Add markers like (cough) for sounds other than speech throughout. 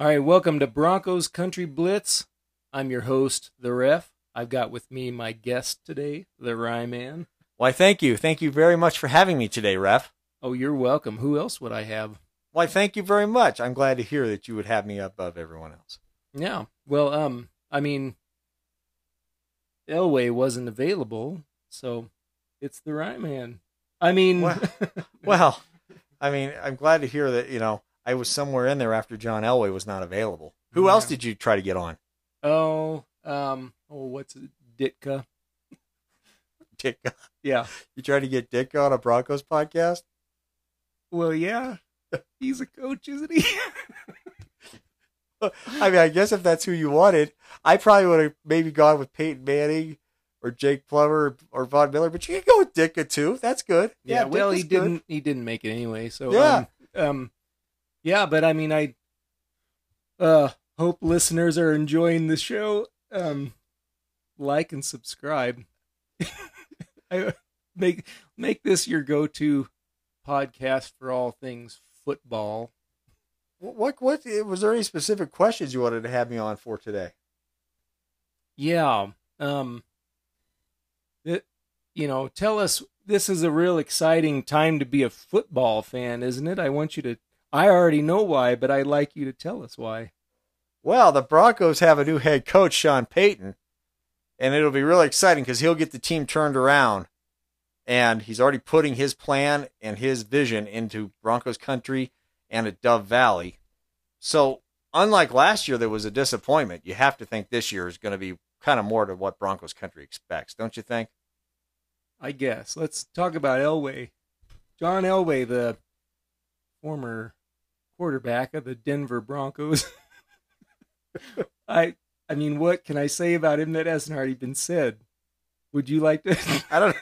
All right, welcome to Broncos Country Blitz. I'm your host, the Ref. I've got with me my guest today, the Rye Man. Why, thank you. Thank you very much for having me today, Ref. Oh, you're welcome. Who else would I have? Why, thank you very much. I'm glad to hear that you would have me above everyone else. Yeah. Well, um, I mean, Elway wasn't available, so it's the Rye Man. I mean, Well, (laughs) well, I mean, I'm glad to hear that, you know, I was somewhere in there after John Elway was not available. Who Yeah. else did you try to get on? oh, um, oh, what's it? Ditka? Dick, Yeah. you tried to get Dick on a Broncos podcast? Well, yeah. He's a coach, isn't he? (laughs) I mean, I guess if that's who you wanted, I probably would have maybe gone with Peyton Manning or Jake Plummer or, Von Miller, but you can go with Dicka too. That's good. yeah, well, he good. didn't. He didn't make it anyway. So Yeah. um, um, yeah, but I mean, I uh hope listeners are enjoying the show. Um, like and subscribe. (laughs) I make make this your go to podcast for all things football. What, what, was there any specific questions you wanted to have me on for today? Yeah. Um. It, you know, tell us. This is a real exciting time to be a football fan, isn't it? I want you to. I already know why, but I'd like you to tell us why. Well, the Broncos have a new head coach, Sean Payton, and it'll be really exciting because he'll get the team turned around. And he's already putting his plan and his vision into Broncos country and at Dove Valley. So, unlike last year, there was a disappointment. You have to think this year is going to be kind of more to what Broncos country expects, don't you think? I guess. Let's talk about Elway. John Elway, the former quarterback of the Denver Broncos. (laughs) I I mean, what can I say about him that hasn't already been said? Would you like to (laughs) I don't.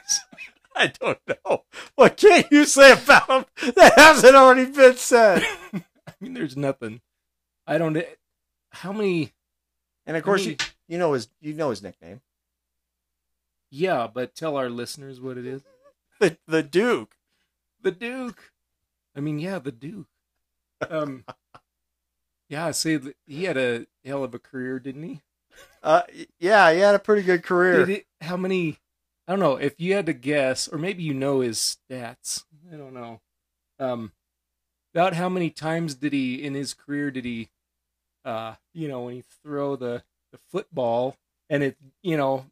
I don't know. What can't you say about him that hasn't already been said? (laughs) I mean, there's nothing. I don't how many And of course, I you you know his you know his nickname, Yeah, but tell our listeners what it is. the the Duke. The Duke. I mean, yeah, the Duke. Um Yeah, that he had a hell of a career, didn't he? Uh, yeah, he had a pretty good career. It, how many? I don't know. If you had to guess, or maybe you know his stats. I don't know. Um, about how many times did he in his career did he, uh, you know, when he throw the the football and it, you know,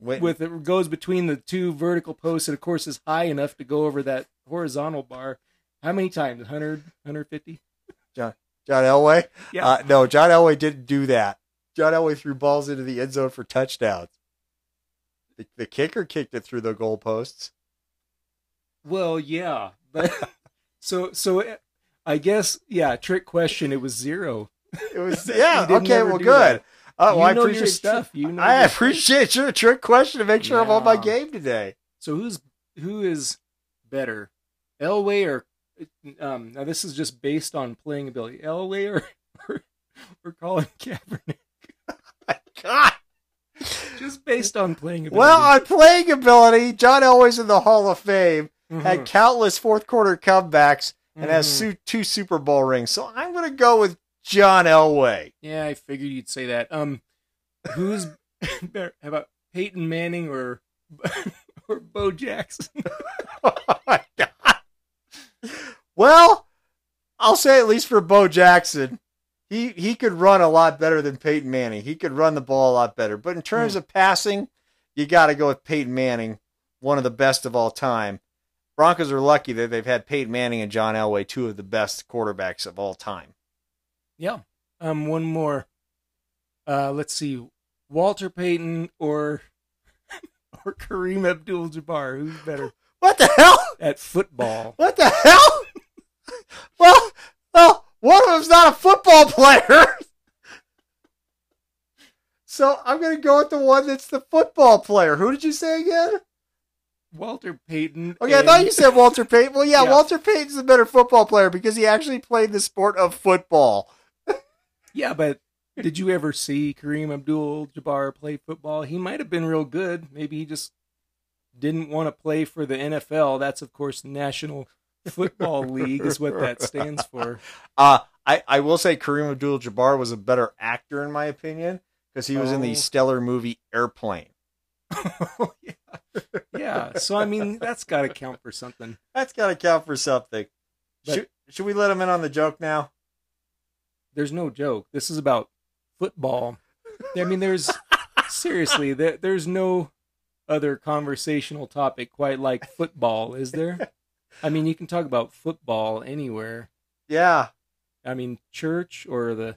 Wait, with it goes between the two vertical posts and of course is high enough to go over that horizontal bar. How many times? 100, 150? John Elway. Yeah. Uh, no, John Elway didn't do that. John Elway threw balls into the end zone for touchdowns. The, the kicker kicked it through the goalposts. Well, yeah, but (laughs) so so I guess yeah. Trick question. It was zero. It was (laughs) yeah. Okay, well, good. Uh, well, I appreciate your stuff. You know. I your stuff. appreciate your trick question to make sure I'm on my game today. So who's who is better, Elway or um? Now this is just based on playing ability. Elway or or, or Colin (laughs) Kaepernick. (laughs) My God. Just based on playing ability. Well, on playing ability, John Elway's in the Hall of Fame. Mhm, Had countless fourth quarter comebacks and has mhm. su- two Super Bowl rings. So I'm going to go with John Elway. Yeah, I figured you'd say that. Um, who's (laughs) better? How about Peyton Manning or or Bo Jackson? Oh my God. Well, I'll say at least for Bo Jackson, he he could run a lot better than Peyton Manning. He could run the ball a lot better. But in terms Hmm. of passing, you got to go with Peyton Manning, one of the best of all time. Broncos are lucky that they've had Peyton Manning and John Elway, two of the best quarterbacks of all time. Yeah. Um, one more. Uh, let's see, Walter Payton or (laughs) or Kareem Abdul-Jabbar. Who's better What the hell? at football? What the hell? Well, well, one of them's not a football player. so I'm going to go with the one that's the football player. Who did you say again? Walter Payton. Okay, I thought you said Walter Payton. Well, yeah, Yeah. Walter Payton's a better football player because he actually played the sport of football. (laughs) Yeah, but did you ever see Kareem Abdul-Jabbar play football? He might have been real good. Maybe he just didn't want to play for the NFL. That's of course National Football (laughs) League is what that stands for. Uh, I, I will say Kareem Abdul-Jabbar was a better actor in my opinion because he was in Oh. the stellar movie Airplane. Oh, (laughs) yeah. yeah. So I mean, that's got to count for something. That's got to count for something. But- should, should we let him in on the joke now? There's no joke. This is about football. I mean, there's (laughs) seriously there, there's no other conversational topic quite like football, is there? I mean, you can talk about football anywhere. Yeah. I mean, church or the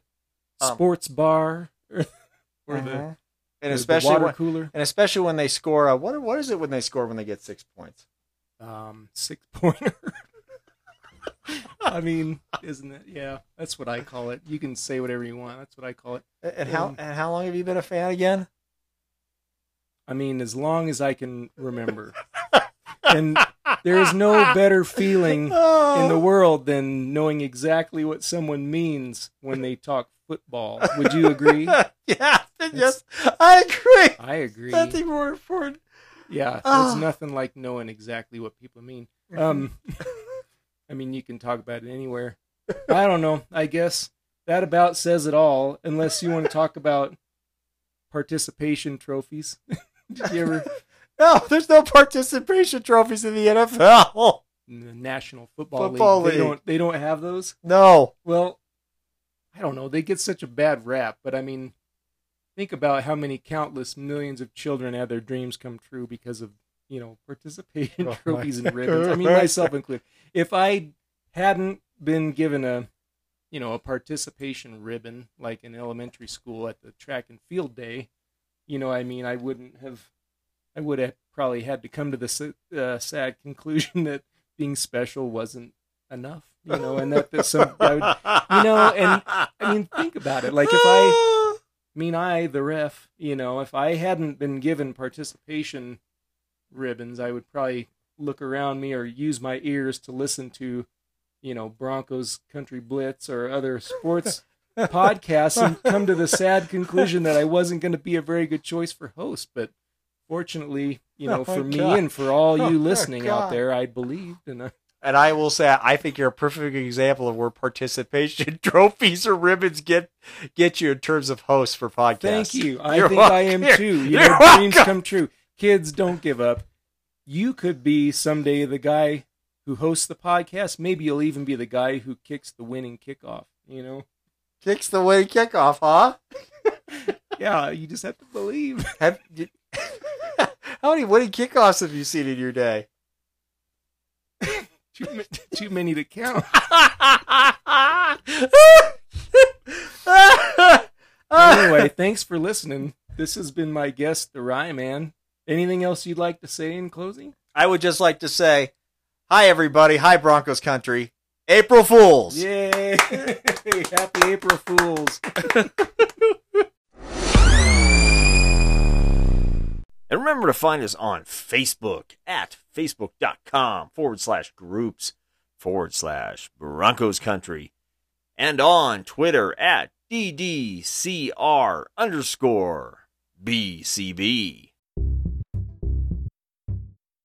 Um, sports bar or, or the, and especially water when, cooler. and especially when they score a what what is it when they score when they get six points? um, six pointer. I mean, isn't it? Yeah, that's what I call it. You can say whatever you want. That's what I call it. And how Um, and how long have you been a fan again? I mean, as long as I can remember. (laughs) and there is no (laughs) better feeling in Oh. the world than knowing exactly what someone means when they talk football. Would you agree? (laughs) yeah, yes, I agree. I agree. Nothing more important. Yeah, Ah. it's nothing like knowing exactly what people mean. Um, I mean, you can talk about it anywhere. I don't know. I guess that about says it all. Unless you want to talk about participation trophies. (laughs) Did you ever No, (laughs) there's no participation trophies in the NFL. in the National Football, Football League? They don't. They don't have those. No. Well, I don't know. They get such a bad rap, but I mean, think about how many countless millions of children had their dreams come true because of you know participation (laughs) Oh trophies and ribbons. I mean, myself included. If I hadn't been given a you know a participation ribbon like in elementary school at the track and field day, you know, I mean, I wouldn't have. I would have probably had to come to the uh, sad conclusion that being special wasn't enough, you know, and that, that some I would, you know, and I mean, think about it. Like if I, I mean, I, the ref, you know, if I hadn't been given participation ribbons, I would probably look around me or use my ears to listen to, you know, Broncos Country Blitz or other sports (laughs) podcasts and come to the sad conclusion that I wasn't going to be a very good choice for host. But fortunately, you know, Oh my for me God. and for all (laughs) Oh you my listening out there, I believed and I, And I will say, I think you're a perfect example of where participation (laughs) trophies or ribbons get get you in terms of hosts for podcasts. Thank you. I You're think I am (laughs) too. You You're know, dreams welcome. come true. Kids don't give up. You could be someday the guy who hosts the podcast. Maybe you'll even be the guy who kicks the winning kickoff. You know? Kicks the winning kickoff, huh? Yeah, you just have to believe. Have, you, how many winning kickoffs have you seen in your day? (laughs) Too, ma- too many to count. (laughs) Anyway, thanks for listening. This has been my guest, the Rye Man. Anything else you'd like to say in closing? I would just like to say, hi everybody, hi Broncos country, April Fools. Yay! (laughs) Happy April Fools. And remember to find us on Facebook at facebook.com forward slash groups forward slash Broncos Country and on Twitter at DDCR underscore BCB.